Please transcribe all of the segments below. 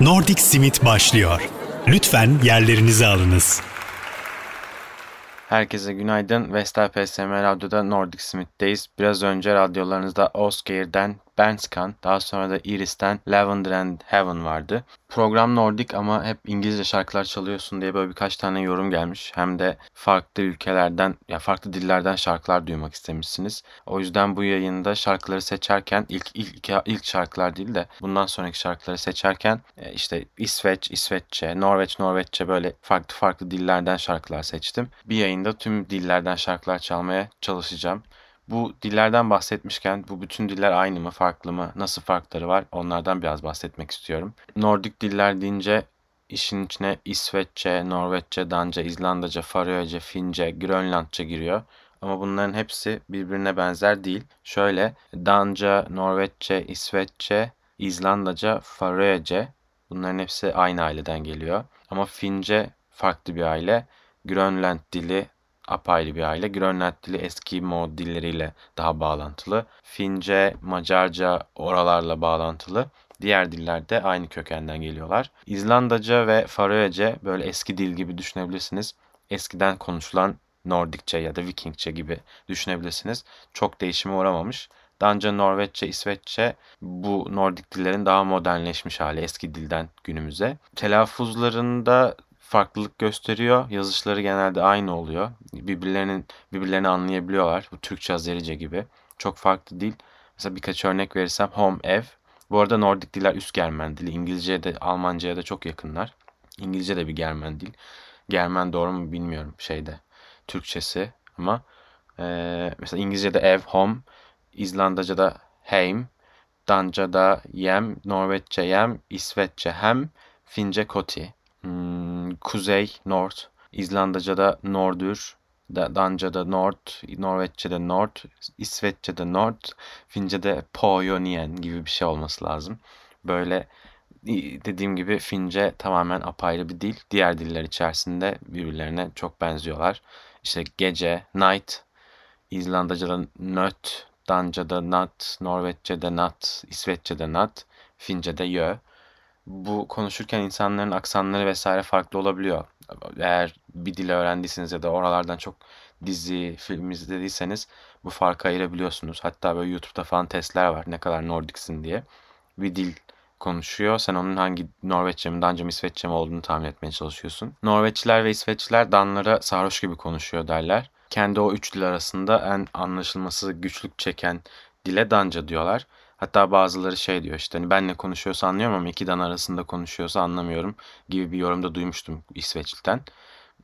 Nordic Simit başlıyor. Lütfen yerlerinizi alınız. Herkese günaydın. Vestel PSM Radyo'da Nordic Smith'teyiz. Biraz önce radyolarınızda Oscar'den Bernskan, daha sonra da Iris'ten Lavender and Heaven vardı. Program Nordik ama hep İngilizce şarkılar çalıyorsun diye böyle birkaç tane yorum gelmiş. Hem de farklı ülkelerden, ya farklı dillerden şarkılar duymak istemişsiniz. O yüzden bu yayında şarkıları seçerken ilk ilk ilk şarkılar değil de bundan sonraki şarkıları seçerken e, işte İsveç, İsveççe, Norveç, Norveççe böyle farklı farklı dillerden şarkılar seçtim. Bir yayında tüm dillerden şarkılar çalmaya çalışacağım. Bu dillerden bahsetmişken bu bütün diller aynı mı, farklı mı, nasıl farkları var onlardan biraz bahsetmek istiyorum. Nordik diller deyince işin içine İsveççe, Norveççe, Danca, İzlandaca, Faroece, Fince, Grönlandça giriyor. Ama bunların hepsi birbirine benzer değil. Şöyle Danca, Norveççe, İsveççe, İzlandaca, Faroece bunların hepsi aynı aileden geliyor. Ama Fince farklı bir aile. Grönland dili apayrı bir aile. Grönland dili eski mod dilleriyle daha bağlantılı. Fince, Macarca oralarla bağlantılı. Diğer diller de aynı kökenden geliyorlar. İzlandaca ve Faroece böyle eski dil gibi düşünebilirsiniz. Eskiden konuşulan Nordikçe ya da Vikingçe gibi düşünebilirsiniz. Çok değişime uğramamış. Danca, Norveççe, İsveççe bu Nordik dillerin daha modernleşmiş hali eski dilden günümüze. Telaffuzlarında farklılık gösteriyor. Yazışları genelde aynı oluyor. Birbirlerinin birbirlerini anlayabiliyorlar. Bu Türkçe, Azerice gibi. Çok farklı değil. Mesela birkaç örnek verirsem home, ev. Bu arada Nordik diller üst Germen dili. İngilizce'ye de Almanca'ya da çok yakınlar. İngilizce de bir Germen dil. Germen doğru mu bilmiyorum şeyde. Türkçesi ama e, mesela İngilizce'de ev, home, İzlandaca'da heim, Danca'da yem, Norveççe yem, İsveççe hem, Fince koti. Hmm, kuzey, North. İzlandaca'da Nordur. Danca'da North, Norveççe'de North, İsveççe'de North, Fince'de Poyonien gibi bir şey olması lazım. Böyle dediğim gibi Fince tamamen apayrı bir dil. Diğer diller içerisinde birbirlerine çok benziyorlar. İşte gece, night, İzlandaca'da nöt, Danca'da nat, Norveççe'de nat, İsveççe'de nat, Fince'de yö bu konuşurken insanların aksanları vesaire farklı olabiliyor. Eğer bir dil öğrendiyseniz ya da oralardan çok dizi, film izlediyseniz bu farkı ayırabiliyorsunuz. Hatta böyle YouTube'da falan testler var ne kadar Nordiksin diye. Bir dil konuşuyor. Sen onun hangi Norveççe mi, Danca mı, İsveççe mi olduğunu tahmin etmeye çalışıyorsun. Norveçliler ve İsveçliler Danlara sarhoş gibi konuşuyor derler. Kendi o üç dil arasında en anlaşılması güçlük çeken dile Danca diyorlar. Hatta bazıları şey diyor işte hani benle konuşuyorsa anlıyorum ama iki dan arasında konuşuyorsa anlamıyorum gibi bir yorumda duymuştum İsveçli'den.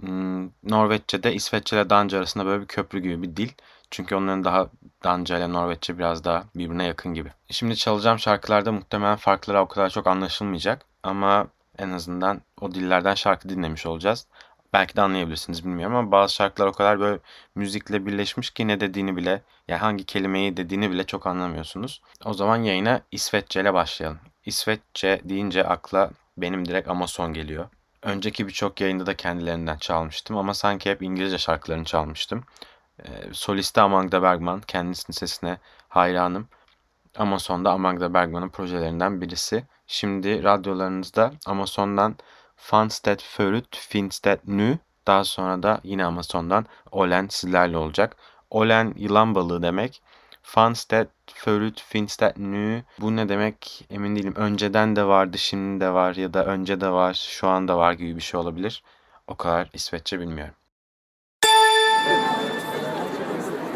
Hmm, Norveççe'de İsveççe ile Danca arasında böyle bir köprü gibi bir dil. Çünkü onların daha Danca ile Norveççe biraz daha birbirine yakın gibi. Şimdi çalacağım şarkılarda muhtemelen farkları o kadar çok anlaşılmayacak. Ama en azından o dillerden şarkı dinlemiş olacağız. Belki de anlayabilirsiniz bilmiyorum ama bazı şarkılar o kadar böyle müzikle birleşmiş ki ne dediğini bile yani hangi kelimeyi dediğini bile çok anlamıyorsunuz. O zaman yayına İsveççe ile başlayalım. İsveççe deyince akla benim direkt Amazon geliyor. Önceki birçok yayında da kendilerinden çalmıştım ama sanki hep İngilizce şarkılarını çalmıştım. E, solisti Amanda Bergman, kendisinin sesine hayranım. Amazon'da Amanda Bergman'ın projelerinden birisi. Şimdi radyolarınızda Amazon'dan Fanstedt Förut Finstedt Nü daha sonra da yine Amazon'dan Olen sizlerle olacak. Olen yılan balığı demek. Fanstedt, Förut, Finstedt, Nü. Bu ne demek emin değilim. Önceden de vardı, şimdi de var ya da önce de var, şu anda var gibi bir şey olabilir. O kadar İsveççe bilmiyorum.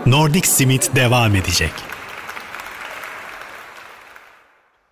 Nordic Simit devam edecek.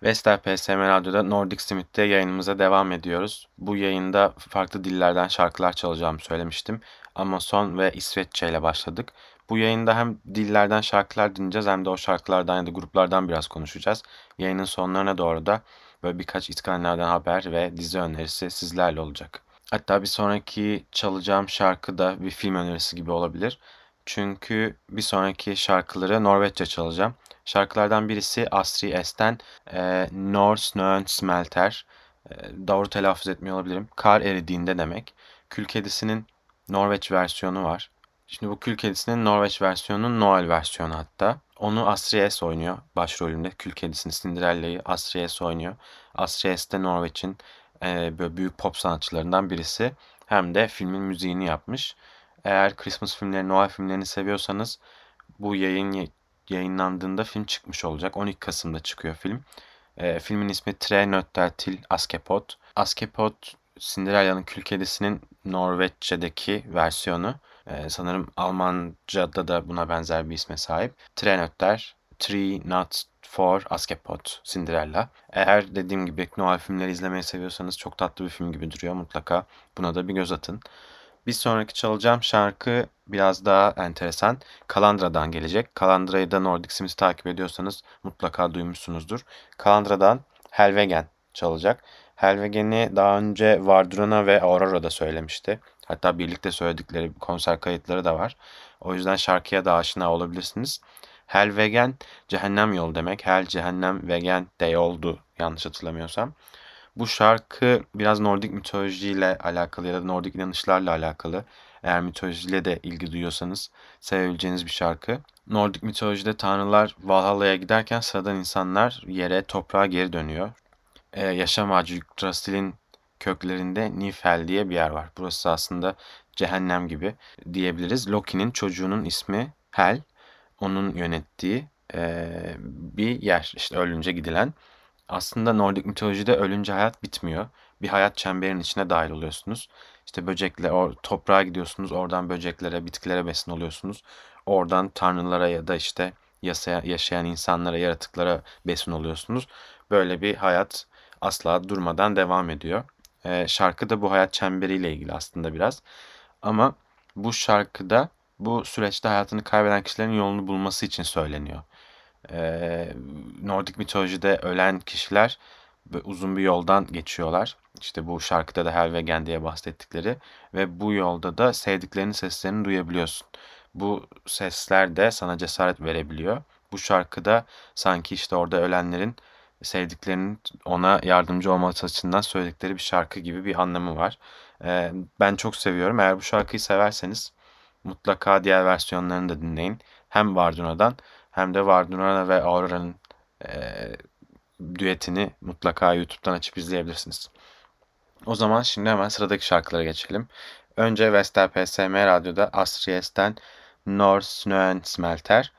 Vestel PSM Radyo'da Nordic Smith'te yayınımıza devam ediyoruz. Bu yayında farklı dillerden şarkılar çalacağımı söylemiştim. Amazon ve İsveççe ile başladık. Bu yayında hem dillerden şarkılar dinleyeceğiz hem de o şarkılardan ya da gruplardan biraz konuşacağız. Yayının sonlarına doğru da böyle birkaç İskandinav'dan haber ve dizi önerisi sizlerle olacak. Hatta bir sonraki çalacağım şarkı da bir film önerisi gibi olabilir. Çünkü bir sonraki şarkıları Norveççe çalacağım. Şarkılardan birisi Astrid S'ten e, Nor Smelter. E, doğru telaffuz etmiyor olabilirim. Kar eridiğinde demek. Kül Kedisi'nin Norveç versiyonu var. Şimdi bu Kül Kedisi'nin Norveç versiyonu Noel versiyonu hatta. Onu Astrid S oynuyor başrolünde. Kül kedisini Cinderella'yı Astrid S oynuyor. Astrid S de Norveç'in e, böyle büyük pop sanatçılarından birisi. Hem de filmin müziğini yapmış. Eğer Christmas filmleri, Noel filmlerini seviyorsanız bu yayın yayınlandığında film çıkmış olacak. 12 Kasım'da çıkıyor film. E, filmin ismi Tre Nøtter til Askepot. Askepot Cinderella'nın Kül Kedisi'nin Norveççe'deki versiyonu. Ee, sanırım Almanca'da da buna benzer bir isme sahip. Tre Nøtter, Three Nuts for Askepot, Cinderella. Eğer dediğim gibi Noel filmleri izlemeyi seviyorsanız çok tatlı bir film gibi duruyor. Mutlaka buna da bir göz atın. Bir sonraki çalacağım şarkı biraz daha enteresan. Kalandra'dan gelecek. Kalandra'yı da Nordic Sims'i takip ediyorsanız mutlaka duymuşsunuzdur. Kalandra'dan Helvegen çalacak. Helvegen'i daha önce Vardruna ve Aurora'da söylemişti. Hatta birlikte söyledikleri konser kayıtları da var. O yüzden şarkıya da aşina olabilirsiniz. Helvegen cehennem yolu demek. Hel cehennem vegen de yoldu yanlış hatırlamıyorsam. Bu şarkı biraz Nordik mitolojiyle alakalı ya da Nordik inanışlarla alakalı. Eğer mitolojiyle de ilgi duyuyorsanız sevebileceğiniz bir şarkı. Nordik mitolojide tanrılar Valhalla'ya giderken sıradan insanlar yere, toprağa geri dönüyor. Ee, yaşam ağacı Yggdrasil'in köklerinde Nifel diye bir yer var. Burası aslında cehennem gibi diyebiliriz. Loki'nin çocuğunun ismi Hel. Onun yönettiği e, bir yer. İşte ölünce gidilen. Aslında Nordik mitolojide ölünce hayat bitmiyor. Bir hayat çemberinin içine dahil oluyorsunuz. İşte böcekle o toprağa gidiyorsunuz. Oradan böceklere, bitkilere besin oluyorsunuz. Oradan tanrılara ya da işte yaşayan insanlara, yaratıklara besin oluyorsunuz. Böyle bir hayat asla durmadan devam ediyor. E, şarkı da bu hayat çemberiyle ilgili aslında biraz. Ama bu şarkıda bu süreçte hayatını kaybeden kişilerin yolunu bulması için söyleniyor. E, Nordik mitolojide ölen kişiler uzun bir yoldan geçiyorlar. İşte bu şarkıda da Helvegen diye bahsettikleri ve bu yolda da sevdiklerinin seslerini duyabiliyorsun. Bu sesler de sana cesaret verebiliyor. Bu şarkıda sanki işte orada ölenlerin sevdiklerinin ona yardımcı olması açısından söyledikleri bir şarkı gibi bir anlamı var. Ee, ben çok seviyorum. Eğer bu şarkıyı severseniz mutlaka diğer versiyonlarını da dinleyin. Hem Varduna'dan hem de Varduna ve Aurora'nın e, düetini mutlaka YouTube'dan açıp izleyebilirsiniz. O zaman şimdi hemen sıradaki şarkılara geçelim. Önce Vestel PSM Radyo'da Astries'ten North Snöen Smelter.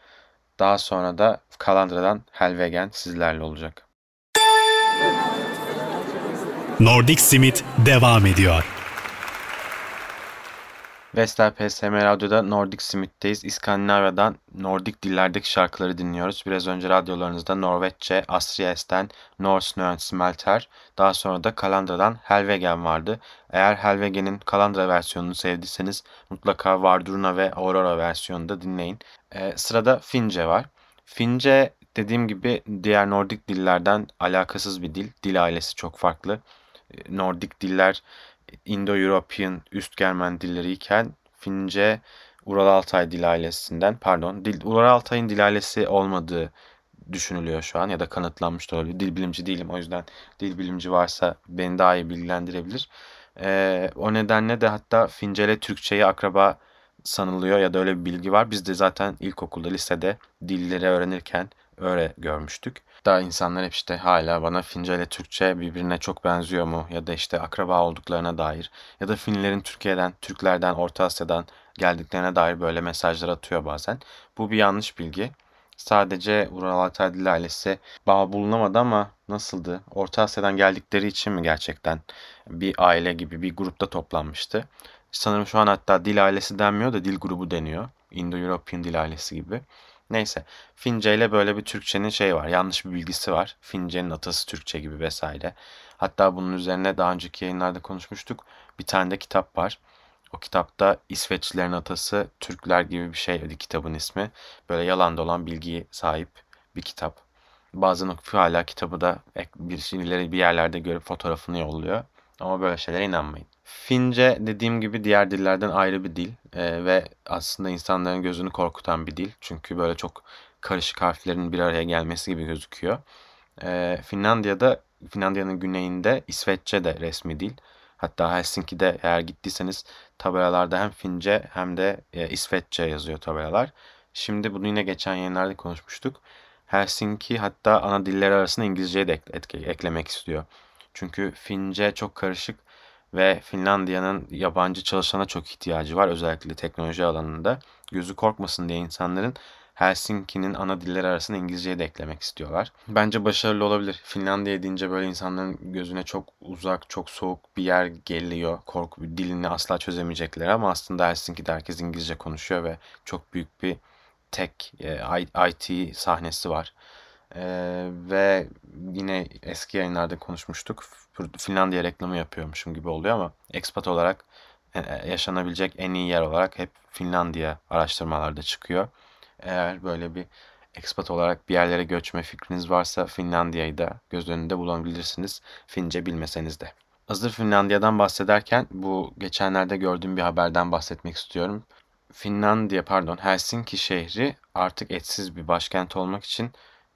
Daha sonra da Kalandra'dan Helvegen sizlerle olacak. Nordic Simit devam ediyor. Vestel PSM Radyo'da Nordic Simit'teyiz. İskandinavya'dan Nordik dillerdeki şarkıları dinliyoruz. Biraz önce radyolarınızda Norveççe, Astries'ten Norsnön Smelter, daha sonra da Kalandra'dan Helvegen vardı. Eğer Helvegen'in Kalandra versiyonunu sevdiyseniz mutlaka Vardurna ve Aurora versiyonunu da dinleyin. Ee, sırada Fince var. Fince dediğim gibi diğer Nordik dillerden alakasız bir dil. Dil ailesi çok farklı. Nordik diller Indo-European üst Germen dilleri iken Fince Ural Altay dil ailesinden pardon dil, Ural Altay'ın dil ailesi olmadığı düşünülüyor şu an ya da kanıtlanmış da olabilir. Dil bilimci değilim o yüzden dil bilimci varsa beni daha iyi bilgilendirebilir. Ee, o nedenle de hatta Fince ile Türkçeyi akraba sanılıyor ya da öyle bir bilgi var. Biz de zaten ilkokulda, lisede dilleri öğrenirken öyle görmüştük. Daha insanlar hep işte hala bana Fince ile Türkçe birbirine çok benziyor mu ya da işte akraba olduklarına dair ya da Finlerin Türkiye'den, Türklerden, Orta Asya'dan geldiklerine dair böyle mesajlar atıyor bazen. Bu bir yanlış bilgi. Sadece Ural Altay Dil ailesi bağ bulunamadı ama nasıldı? Orta Asya'dan geldikleri için mi gerçekten bir aile gibi bir grupta toplanmıştı? Sanırım şu an hatta dil ailesi denmiyor da dil grubu deniyor. Indo-European dil ailesi gibi. Neyse. Fince ile böyle bir Türkçenin şey var. Yanlış bir bilgisi var. Fince'nin atası Türkçe gibi vesaire. Hatta bunun üzerine daha önceki yayınlarda konuşmuştuk. Bir tane de kitap var. O kitapta İsveçlilerin atası Türkler gibi bir şeydi kitabın ismi. Böyle yalan dolan bilgiye sahip bir kitap. Bazen okuyup hala kitabı da bir bir yerlerde görüp fotoğrafını yolluyor. Ama böyle şeylere inanmayın. Fince dediğim gibi diğer dillerden ayrı bir dil e, ve aslında insanların gözünü korkutan bir dil. Çünkü böyle çok karışık harflerin bir araya gelmesi gibi gözüküyor. E, Finlandiya'da, Finlandiya'nın güneyinde İsveççe de resmi dil. Hatta Helsinki'de eğer gittiyseniz tabelalarda hem Fince hem de e, İsveççe yazıyor tabelalar. Şimdi bunu yine geçen yayınlarda konuşmuştuk. Helsinki hatta ana diller arasında İngilizceyi de ek- eklemek istiyor. Çünkü Fince çok karışık ve Finlandiya'nın yabancı çalışana çok ihtiyacı var özellikle teknoloji alanında. Gözü korkmasın diye insanların Helsinki'nin ana diller arasında İngilizceyi de eklemek istiyorlar. Bence başarılı olabilir. Finlandiya deyince böyle insanların gözüne çok uzak, çok soğuk bir yer geliyor. Korku dilini asla çözemeyecekler ama aslında Helsinki'de herkes İngilizce konuşuyor ve çok büyük bir tek e, IT sahnesi var. E, ve yine eski yayınlarda konuşmuştuk. Finlandiya reklamı yapıyormuşum gibi oluyor ama expat olarak e, e, yaşanabilecek en iyi yer olarak hep Finlandiya araştırmalarda çıkıyor. Eğer böyle bir expat olarak bir yerlere göçme fikriniz varsa Finlandiya'yı da göz önünde bulabilirsiniz. Fince bilmeseniz de. Hazır Finlandiya'dan bahsederken bu geçenlerde gördüğüm bir haberden bahsetmek istiyorum. Finlandiya pardon Helsinki şehri artık etsiz bir başkent olmak için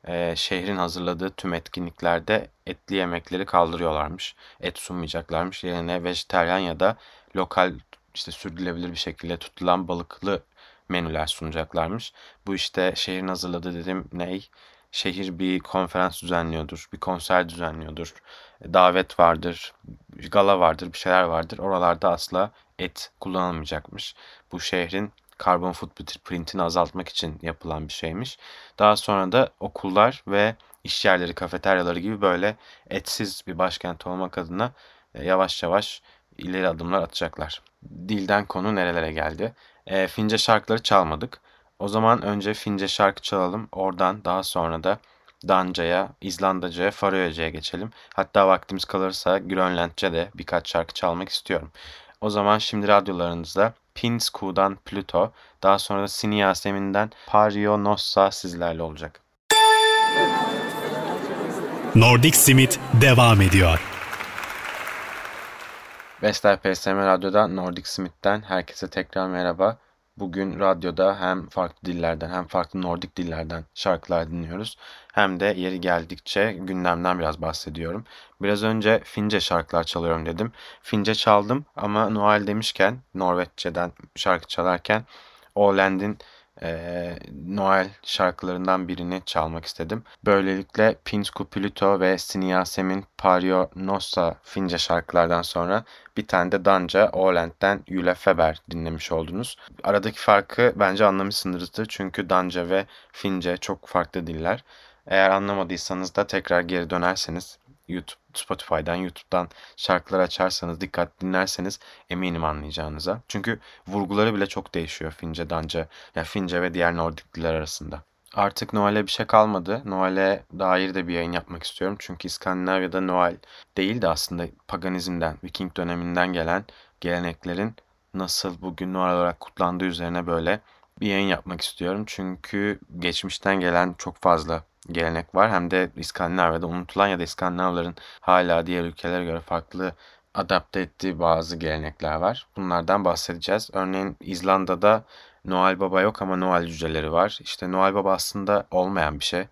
e, şehrin hazırladığı tüm etkinliklerde etli yemekleri kaldırıyorlarmış. Et sunmayacaklarmış. Yerine vejeteryan ya da lokal işte sürdürülebilir bir şekilde tutulan balıklı menüler sunacaklarmış. Bu işte şehrin hazırladığı dedim ney? Şehir bir konferans düzenliyordur, bir konser düzenliyordur, davet vardır, gala vardır, bir şeyler vardır. Oralarda asla et kullanılmayacakmış. Bu şehrin karbon footprintini azaltmak için yapılan bir şeymiş. Daha sonra da okullar ve iş yerleri, kafeteryaları gibi böyle etsiz bir başkent olmak adına e, yavaş yavaş ileri adımlar atacaklar. Dilden konu nerelere geldi? E, Fince şarkıları çalmadık. O zaman önce Fince şarkı çalalım. Oradan daha sonra da Danca'ya, İzlandaca'ya, Faroyaca'ya geçelim. Hatta vaktimiz kalırsa Grönlandce de birkaç şarkı çalmak istiyorum. O zaman şimdi radyolarınızda Pinsku'dan Pluto, daha sonra da Sini Yasemin'den Pario Nossa sizlerle olacak. Nordic Simit devam ediyor. Vestel PSM Radyo'da Nordic Smith'ten herkese tekrar merhaba. Bugün radyoda hem farklı dillerden hem farklı Nordik dillerden şarkılar dinliyoruz. Hem de yeri geldikçe gündemden biraz bahsediyorum. Biraz önce Fince şarkılar çalıyorum dedim. Fince çaldım ama Noel demişken Norveççeden şarkı çalarken Oland'in e, Noel şarkılarından birini çalmak istedim. Böylelikle Pinsku Pluto ve Siniyasem'in Pario Nossa Fince şarkılardan sonra bir tane de Danca Oland'den Yule Feber dinlemiş oldunuz. Aradaki farkı bence anlamışsınızdır çünkü Danca ve Fince çok farklı diller. Eğer anlamadıysanız da tekrar geri dönerseniz YouTube, Spotify'dan, YouTube'dan şarkılar açarsanız, dikkat dinlerseniz eminim anlayacağınıza. Çünkü vurguları bile çok değişiyor Fince, Danca, ya Fince ve diğer Nordik diller arasında. Artık Noel'e bir şey kalmadı. Noel'e dair de bir yayın yapmak istiyorum. Çünkü İskandinavya'da Noel değil de aslında paganizmden, Viking döneminden gelen geleneklerin nasıl bugün Noel olarak kutlandığı üzerine böyle bir yayın yapmak istiyorum. Çünkü geçmişten gelen çok fazla gelenek var. Hem de İskandinavya'da unutulan ya da İskandinavların hala diğer ülkelere göre farklı adapte ettiği bazı gelenekler var. Bunlardan bahsedeceğiz. Örneğin İzlanda'da Noel Baba yok ama Noel cüceleri var. İşte Noel Baba aslında olmayan bir şey.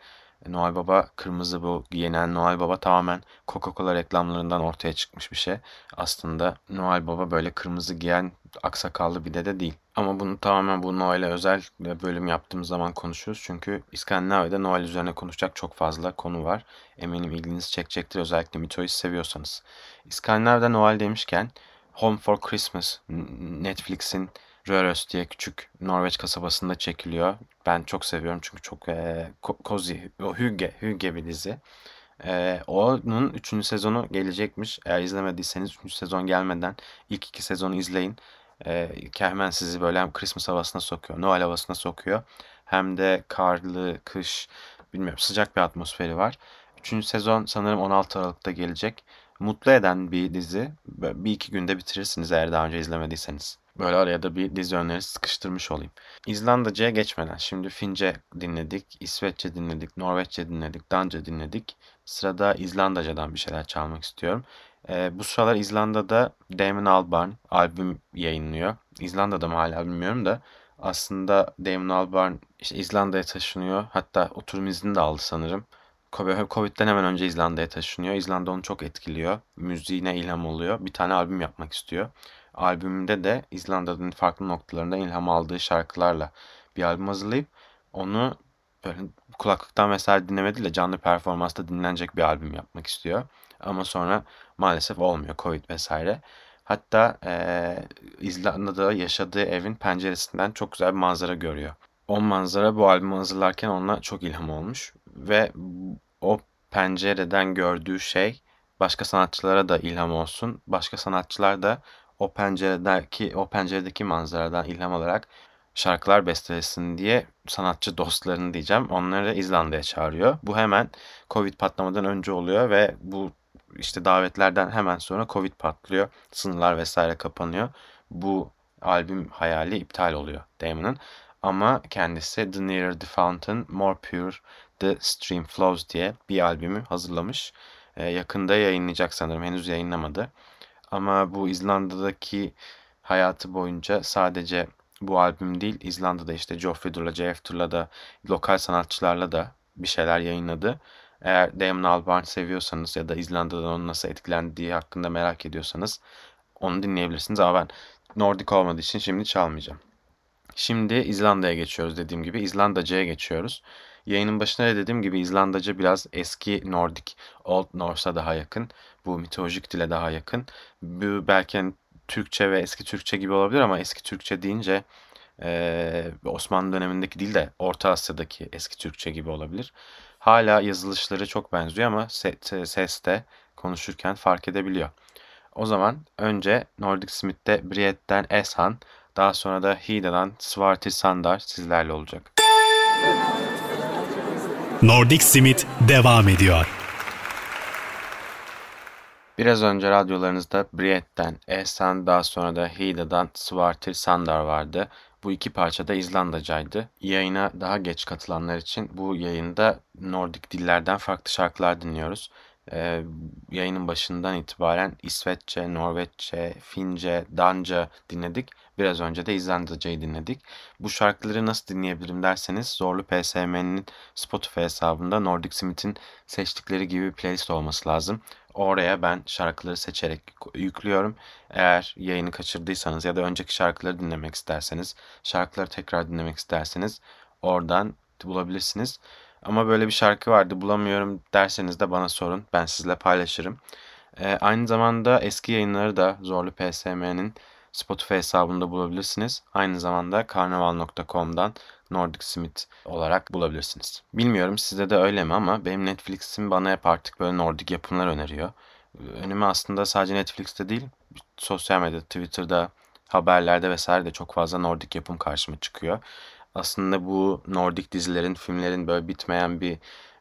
Noel Baba kırmızı bu giyinen Noel Baba tamamen Coca-Cola reklamlarından ortaya çıkmış bir şey. Aslında Noel Baba böyle kırmızı giyen aksakallı bir dede değil. Ama bunu tamamen bu Noel'e özel bölüm yaptığımız zaman konuşuyoruz. Çünkü İskandinavya'da Noel üzerine konuşacak çok fazla konu var. Eminim ilginizi çekecektir özellikle mitoloji seviyorsanız. İskandinavya'da Noel demişken Home for Christmas Netflix'in Röros diye küçük Norveç kasabasında çekiliyor. Ben çok seviyorum çünkü çok e, cozy, o Hüge, Hüge bir dizi. E, onun 3. sezonu gelecekmiş. Eğer izlemediyseniz 3. sezon gelmeden ilk iki sezonu izleyin. E, hemen sizi böyle hem Christmas havasına sokuyor, Noel havasına sokuyor. Hem de karlı, kış, bilmiyorum sıcak bir atmosferi var. 3. sezon sanırım 16 Aralık'ta gelecek. Mutlu eden bir dizi. Bir iki günde bitirirsiniz eğer daha önce izlemediyseniz. Böyle araya da bir dizi önerisi sıkıştırmış olayım. İzlandaca'ya geçmeden şimdi Fince dinledik, İsveççe dinledik, Norveççe dinledik, Danca dinledik. Sırada İzlandaca'dan bir şeyler çalmak istiyorum. Ee, bu sıralar İzlanda'da Damon Albarn albüm yayınlıyor. İzlanda'da mı hala bilmiyorum da aslında Damon Albarn işte İzlanda'ya taşınıyor. Hatta oturum izni de aldı sanırım. Covid'den hemen önce İzlanda'ya taşınıyor. İzlanda onu çok etkiliyor. Müziğine ilham oluyor. Bir tane albüm yapmak istiyor. Albümünde de İzlanda'nın farklı noktalarında ilham aldığı şarkılarla bir albüm hazırlayıp Onu böyle kulaklıktan vesaire dinlemedi de canlı performansta dinlenecek bir albüm yapmak istiyor. Ama sonra maalesef olmuyor Covid vesaire. Hatta e, İzlanda'da yaşadığı evin penceresinden çok güzel bir manzara görüyor. O manzara bu albümü hazırlarken ona çok ilham olmuş ve o pencereden gördüğü şey başka sanatçılara da ilham olsun. Başka sanatçılar da o penceredeki o penceredeki manzaradan ilham alarak şarkılar bestelesin diye sanatçı dostlarını diyeceğim. Onları İzlanda'ya çağırıyor. Bu hemen Covid patlamadan önce oluyor ve bu işte davetlerden hemen sonra Covid patlıyor. Sınırlar vesaire kapanıyor. Bu albüm hayali iptal oluyor Damon'ın. Ama kendisi The Nearer the Fountain, More Pure The Stream Flows diye bir albümü hazırlamış. Ee, yakında yayınlayacak sanırım. Henüz yayınlamadı. Ama bu İzlanda'daki hayatı boyunca sadece bu albüm değil, İzlanda'da işte Joe Fiddler'la, JF Tur'la da lokal sanatçılarla da bir şeyler yayınladı. Eğer Damon Albarn seviyorsanız ya da İzlanda'dan onun nasıl etkilendiği hakkında merak ediyorsanız onu dinleyebilirsiniz. Ama ben Nordik olmadığı için şimdi çalmayacağım. Şimdi İzlanda'ya geçiyoruz dediğim gibi. İzlandaca'ya geçiyoruz. Yayının başında da dediğim gibi İzlandaca biraz eski Nordik, Old Norse'a daha yakın. Bu mitolojik dile daha yakın. Bu belki hani Türkçe ve eski Türkçe gibi olabilir ama eski Türkçe deyince e, Osmanlı dönemindeki değil de Orta Asya'daki eski Türkçe gibi olabilir. Hala yazılışları çok benziyor ama ses de konuşurken fark edebiliyor. O zaman önce Nordic Smith'te Briette'den Eshan, daha sonra da Hida'dan Svarti Sandar sizlerle olacak. Nordic Smith devam ediyor. Biraz önce radyolarınızda Briette'den Ehsan daha sonra da Hida'dan Svartir Sandar vardı. Bu iki parça da İzlandacaydı. Yayına daha geç katılanlar için bu yayında Nordik dillerden farklı şarkılar dinliyoruz. Ee, yayının başından itibaren İsveççe, Norveççe, Fince, Danca dinledik. Biraz önce de İzlandacayı dinledik. Bu şarkıları nasıl dinleyebilirim derseniz Zorlu PSM'nin Spotify hesabında Nordic Smith'in seçtikleri gibi bir playlist olması lazım. Oraya ben şarkıları seçerek yüklüyorum. Eğer yayını kaçırdıysanız ya da önceki şarkıları dinlemek isterseniz, şarkıları tekrar dinlemek isterseniz oradan bulabilirsiniz. Ama böyle bir şarkı vardı bulamıyorum derseniz de bana sorun. Ben sizle paylaşırım. Ee, aynı zamanda eski yayınları da Zorlu PSM'nin Spotify hesabında bulabilirsiniz. Aynı zamanda karnaval.com'dan Nordic Smith olarak bulabilirsiniz. Bilmiyorum size de öyle mi ama benim Netflix'im bana hep artık böyle Nordik yapımlar öneriyor. Önüme aslında sadece Netflix'te değil, sosyal medyada, Twitter'da, haberlerde vesaire de çok fazla Nordik yapım karşıma çıkıyor. Aslında bu Nordik dizilerin, filmlerin böyle bitmeyen bir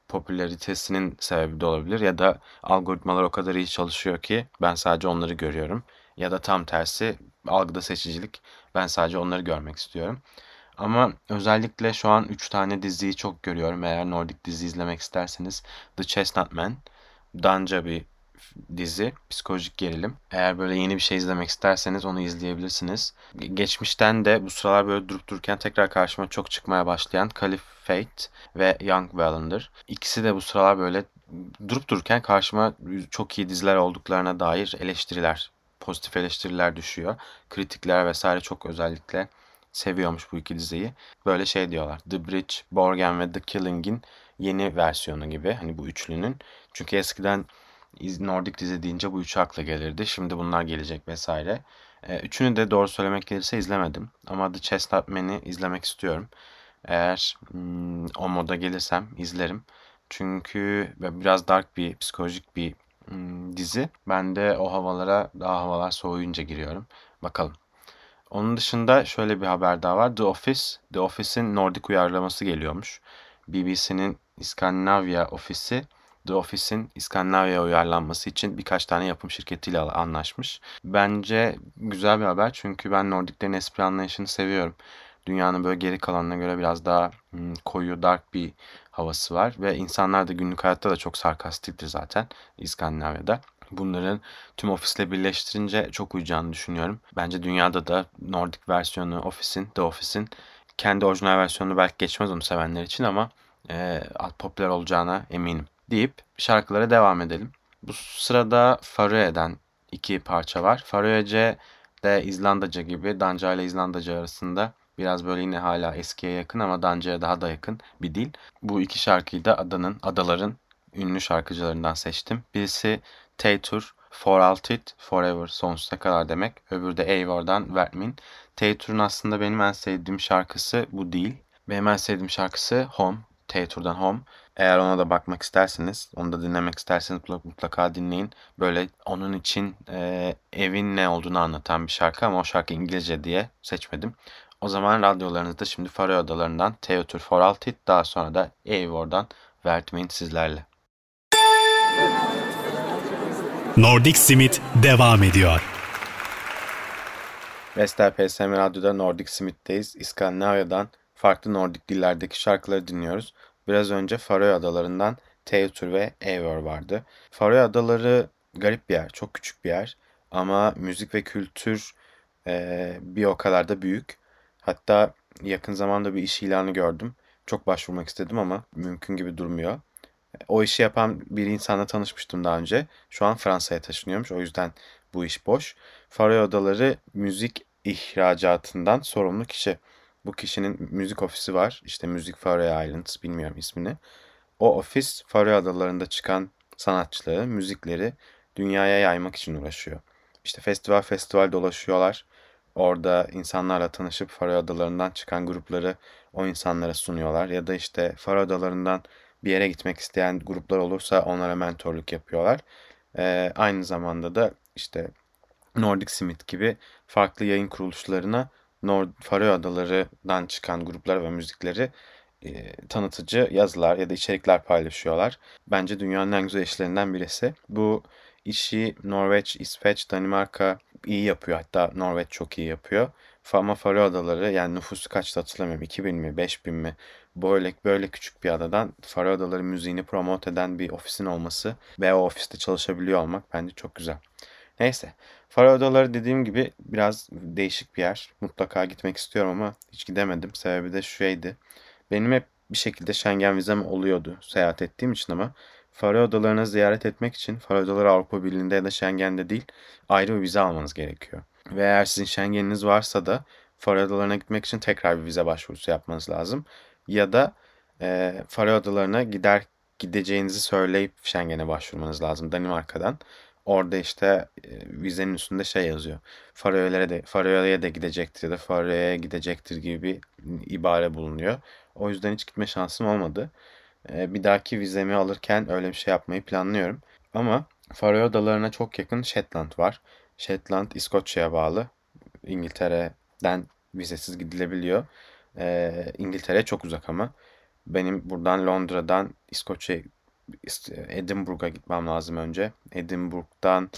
popülaritesinin sebebi de olabilir ya da algoritmalar o kadar iyi çalışıyor ki ben sadece onları görüyorum. Ya da tam tersi algıda seçicilik ben sadece onları görmek istiyorum. Ama özellikle şu an 3 tane diziyi çok görüyorum. Eğer Nordik dizi izlemek isterseniz The Chestnut Man, Danca bir dizi, psikolojik gerilim. Eğer böyle yeni bir şey izlemek isterseniz onu izleyebilirsiniz. Geçmişten de bu sıralar böyle durup dururken tekrar karşıma çok çıkmaya başlayan Caliphate ve Young Wallander. İkisi de bu sıralar böyle durup dururken karşıma çok iyi diziler olduklarına dair eleştiriler, pozitif eleştiriler düşüyor. Kritikler vesaire çok özellikle seviyormuş bu iki diziyi. Böyle şey diyorlar. The Bridge, Borgen ve The Killing'in yeni versiyonu gibi. Hani bu üçlünün. Çünkü eskiden Nordic dizi deyince bu üç akla gelirdi. Şimdi bunlar gelecek vesaire. E, üçünü de doğru söylemek gelirse izlemedim. Ama The Chestnut Man'i izlemek istiyorum. Eğer hmm, o moda gelirsem izlerim. Çünkü biraz dark bir, psikolojik bir hmm, dizi. Ben de o havalara daha havalar soğuyunca giriyorum. Bakalım. Onun dışında şöyle bir haber daha var. The Office, The Office'in Nordik uyarlaması geliyormuş. BBC'nin İskandinavya ofisi The Office'in İskandinavya uyarlanması için birkaç tane yapım şirketiyle anlaşmış. Bence güzel bir haber çünkü ben Nordiklerin espri anlayışını seviyorum. Dünyanın böyle geri kalanına göre biraz daha hmm, koyu, dark bir havası var ve insanlar da günlük hayatta da çok sarkastiktir zaten İskandinavya'da. Bunların tüm ofisle birleştirince çok uyacağını düşünüyorum. Bence dünyada da Nordik versiyonu Office'in, The Office'in kendi orijinal versiyonu belki geçmez onu sevenler için ama e, popüler olacağına eminim deyip şarkılara devam edelim. Bu sırada Faroe'den iki parça var. Faroece de İzlandaca gibi Danca ile İzlandaca arasında Biraz böyle yine hala eskiye yakın ama Danca'ya daha da yakın bir dil. Bu iki şarkıyı da adanın, adaların ünlü şarkıcılarından seçtim. Birisi Taytur, For Altitude, Forever, sonsuza kadar demek. Öbürü de Eivor'dan Vermin. Taytur'un aslında benim en sevdiğim şarkısı bu değil. Benim en sevdiğim şarkısı Home. Taytur'dan Home. Eğer ona da bakmak isterseniz, onu da dinlemek isterseniz mutlaka dinleyin. Böyle onun için e, evin ne olduğunu anlatan bir şarkı ama o şarkı İngilizce diye seçmedim. O zaman radyolarınızda şimdi Faroe Adaları'ndan Theater for Altitude daha sonra da Eivor'dan Vertmin sizlerle. Nordic Simit devam ediyor. Vestel PSM Radyo'da Nordic Smith'teyiz. İskandinavya'dan farklı Nordik dillerdeki şarkıları dinliyoruz. Biraz önce Faroe Adaları'ndan Teutur ve Eivor vardı. Faroe Adaları garip bir yer, çok küçük bir yer. Ama müzik ve kültür e, bir o kadar da büyük. Hatta yakın zamanda bir iş ilanı gördüm. Çok başvurmak istedim ama mümkün gibi durmuyor. O işi yapan bir insanla tanışmıştım daha önce. Şu an Fransa'ya taşınıyormuş. O yüzden bu iş boş. Faroe Adaları müzik ihracatından sorumlu kişi. Bu kişinin müzik ofisi var. İşte Müzik Faroe Islands bilmiyorum ismini. O ofis Faroe Adaları'nda çıkan sanatçıları, müzikleri dünyaya yaymak için uğraşıyor. İşte festival festival dolaşıyorlar. Orada insanlarla tanışıp Faroe Adaları'ndan çıkan grupları o insanlara sunuyorlar. Ya da işte Faroe Adaları'ndan bir yere gitmek isteyen gruplar olursa onlara mentorluk yapıyorlar. Ee, aynı zamanda da işte Nordic Smith gibi farklı yayın kuruluşlarına Nord Faroe Adaları'dan çıkan gruplar ve müzikleri e, tanıtıcı yazılar ya da içerikler paylaşıyorlar. Bence dünyanın en güzel işlerinden birisi. Bu işi Norveç, İsveç, Danimarka iyi yapıyor. Hatta Norveç çok iyi yapıyor. Ama Faroe Adaları yani nüfusu kaçtı hatırlamıyorum. 2000 mi 5000 mi böyle böyle küçük bir adadan Faroe Adaları müziğini promote eden bir ofisin olması ve o ofiste çalışabiliyor olmak bence çok güzel. Neyse. Faroe Adaları dediğim gibi biraz değişik bir yer. Mutlaka gitmek istiyorum ama hiç gidemedim. Sebebi de şeydi. Benim hep bir şekilde Schengen vizem oluyordu seyahat ettiğim için ama Faroe Adaları'nı ziyaret etmek için Faroe Adaları Avrupa Birliği'nde ya da Schengen'de değil ayrı bir vize almanız gerekiyor. Ve eğer sizin Schengen'iniz varsa da Faroe Adaları'na gitmek için tekrar bir vize başvurusu yapmanız lazım. Ya da e, Faroe Adaları'na gider gideceğinizi söyleyip Schengen'e başvurmanız lazım Danimarka'dan. Orada işte e, vizenin üstünde şey yazıyor. Faroe'lere de Faroe'ye de gidecektir ya da Faroe'ye gidecektir gibi bir ibare bulunuyor. O yüzden hiç gitme şansım olmadı. E, bir dahaki vizemi alırken öyle bir şey yapmayı planlıyorum. Ama Faroe Adalarına çok yakın Shetland var. Shetland İskoçya'ya bağlı. İngiltere'den vizesiz gidilebiliyor. E, İngiltere çok uzak ama. Benim buradan Londra'dan İskoçya Edinburgh'a gitmem lazım önce. Edinburgh'dan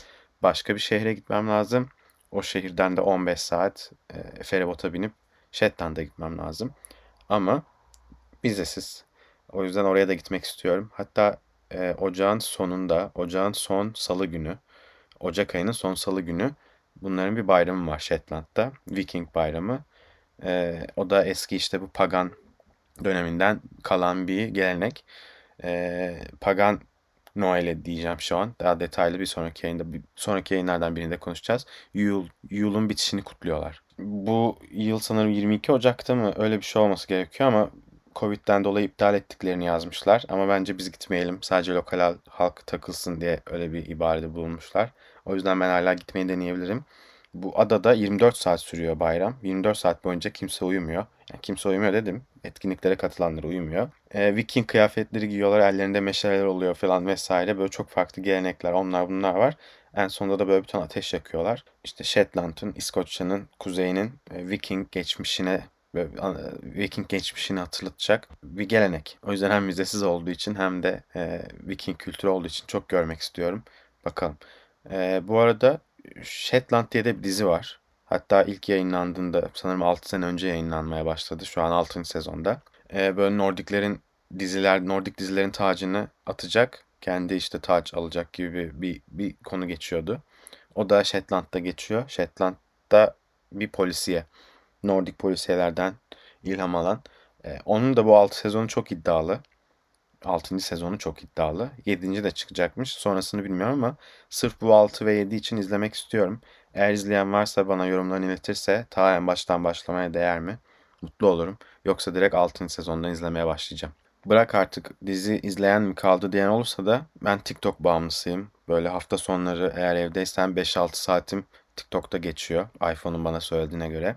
başka bir şehre gitmem lazım. O şehirden de 15 saat e, feribota binip Shetland'a gitmem lazım. Ama vizesiz. O yüzden oraya da gitmek istiyorum. Hatta e, ocağın sonunda, ocağın son salı günü, Ocak ayının son salı günü bunların bir bayramı var Shetland'da. Viking bayramı. E, o da eski işte bu pagan döneminden kalan bir gelenek. E, pagan Noel'e diyeceğim şu an. Daha detaylı bir sonraki yayında, bir sonraki yayınlardan birinde konuşacağız. Yul, Yul'un bitişini kutluyorlar. Bu yıl sanırım 22 Ocak'ta mı öyle bir şey olması gerekiyor ama Covid'den dolayı iptal ettiklerini yazmışlar. Ama bence biz gitmeyelim. Sadece lokal halk takılsın diye öyle bir ibarede bulunmuşlar. O yüzden ben hala gitmeyi deneyebilirim. Bu adada 24 saat sürüyor bayram. 24 saat boyunca kimse uyumuyor. Yani kimse uyumuyor dedim. Etkinliklere katılanlar uyumuyor. Ee, Viking kıyafetleri giyiyorlar. Ellerinde meşaleler oluyor falan vesaire. Böyle çok farklı gelenekler onlar bunlar var. En sonunda da böyle bir tane ateş yakıyorlar. İşte Shetland'ın, İskoçya'nın, kuzeyinin e, Viking geçmişine ve Viking geçmişini hatırlatacak bir gelenek. O yüzden hem vizesiz olduğu için hem de e, Viking kültürü olduğu için çok görmek istiyorum. Bakalım. E, bu arada Shetland diye de bir dizi var. Hatta ilk yayınlandığında sanırım 6 sene önce yayınlanmaya başladı. Şu an 6. sezonda. Ee, böyle Nordiklerin diziler, Nordik dizilerin tacını atacak. Kendi işte taç alacak gibi bir, bir, bir konu geçiyordu. O da Shetland'da geçiyor. Shetland'da bir polisiye. Nordik polisiyelerden ilham alan. Ee, onun da bu 6 sezonu çok iddialı. 6. sezonu çok iddialı. 7. de çıkacakmış. Sonrasını bilmiyorum ama sırf bu 6 ve 7 için izlemek istiyorum. Eğer izleyen varsa bana yorumlarını iletirse ta en baştan başlamaya değer mi? mutlu olurum. Yoksa direkt 6. sezondan izlemeye başlayacağım. Bırak artık dizi izleyen mi kaldı diyen olursa da ben TikTok bağımlısıyım. Böyle hafta sonları eğer evdeysem 5-6 saatim TikTok'ta geçiyor. iPhone'un bana söylediğine göre.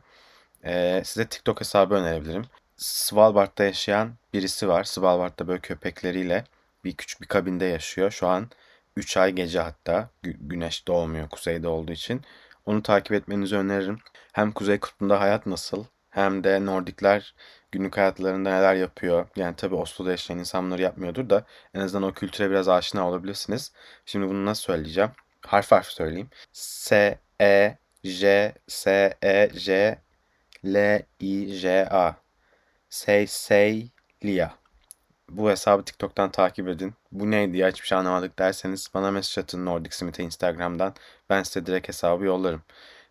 Ee, size TikTok hesabı önerebilirim. Svalbard'da yaşayan birisi var. Svalbard'da böyle köpekleriyle bir küçük bir kabinde yaşıyor. Şu an 3 ay gece hatta. Gü- güneş doğmuyor kuzeyde olduğu için. Onu takip etmenizi öneririm. Hem Kuzey Kutbu'nda hayat nasıl hem de Nordikler günlük hayatlarında neler yapıyor. Yani tabii Oslo'da yaşayan insanlar yapmıyordur da en azından o kültüre biraz aşina olabilirsiniz. Şimdi bunu nasıl söyleyeceğim? Harf harf söyleyeyim. S, E, J, S, E, J, L, I, J, A. Say, say, Lia. Bu hesabı TikTok'tan takip edin. Bu neydi ya hiçbir şey anlamadık derseniz bana mesaj atın Nordic Smith'e Instagram'dan. Ben size direkt hesabı yollarım.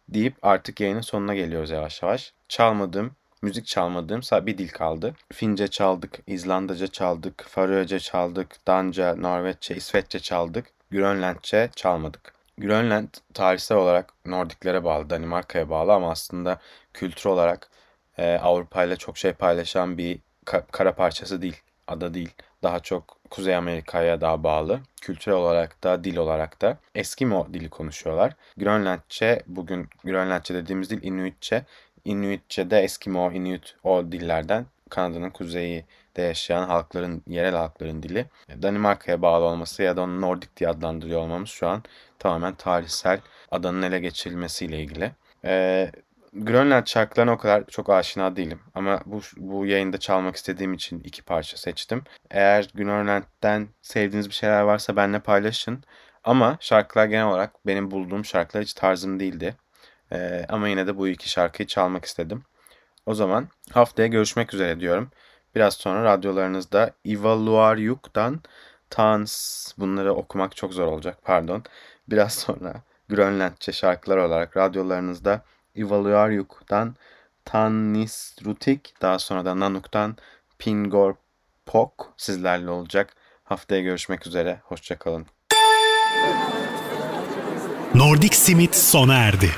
Deyip artık yayının sonuna geliyoruz yavaş yavaş. Çalmadığım, müzik çalmadığım bir dil kaldı. Fince çaldık, İzlandaca çaldık, Faroece çaldık, Danca, Norveççe, İsveççe çaldık. Grönlandçe çalmadık. Grönland tarihsel olarak Nordiklere bağlı, Danimarka'ya bağlı ama aslında kültür olarak e, Avrupa ile çok şey paylaşan bir ka- kara parçası değil, ada değil. Daha çok Kuzey Amerika'ya daha bağlı. Kültürel olarak da, dil olarak da Eskimo dili konuşuyorlar. Grönlandçe, bugün Grönlandçe dediğimiz dil Inuitçe. Inuitçe de Eskimo, Inuit o dillerden Kanada'nın kuzeyi de yaşayan halkların, yerel halkların dili. Danimarka'ya bağlı olması ya da onu Nordik diye adlandırıyor olmamız şu an tamamen tarihsel adanın ele geçirilmesiyle ilgili. Ee, Grönland şarkılarına o kadar çok aşina değilim. Ama bu, bu yayında çalmak istediğim için iki parça seçtim. Eğer Grönland'den sevdiğiniz bir şeyler varsa benimle paylaşın. Ama şarkılar genel olarak benim bulduğum şarkılar hiç tarzım değildi. Ee, ama yine de bu iki şarkıyı çalmak istedim. O zaman haftaya görüşmek üzere diyorum. Biraz sonra radyolarınızda Ivaluaryuk'tan Tans bunları okumak çok zor olacak pardon. Biraz sonra Grönlandçe şarkılar olarak radyolarınızda Ivaluaryuk'tan Tannisrutik daha sonra da Nanuk'tan Pingor Pok sizlerle olacak. Haftaya görüşmek üzere. Hoşçakalın. Nordic Simit sona erdi.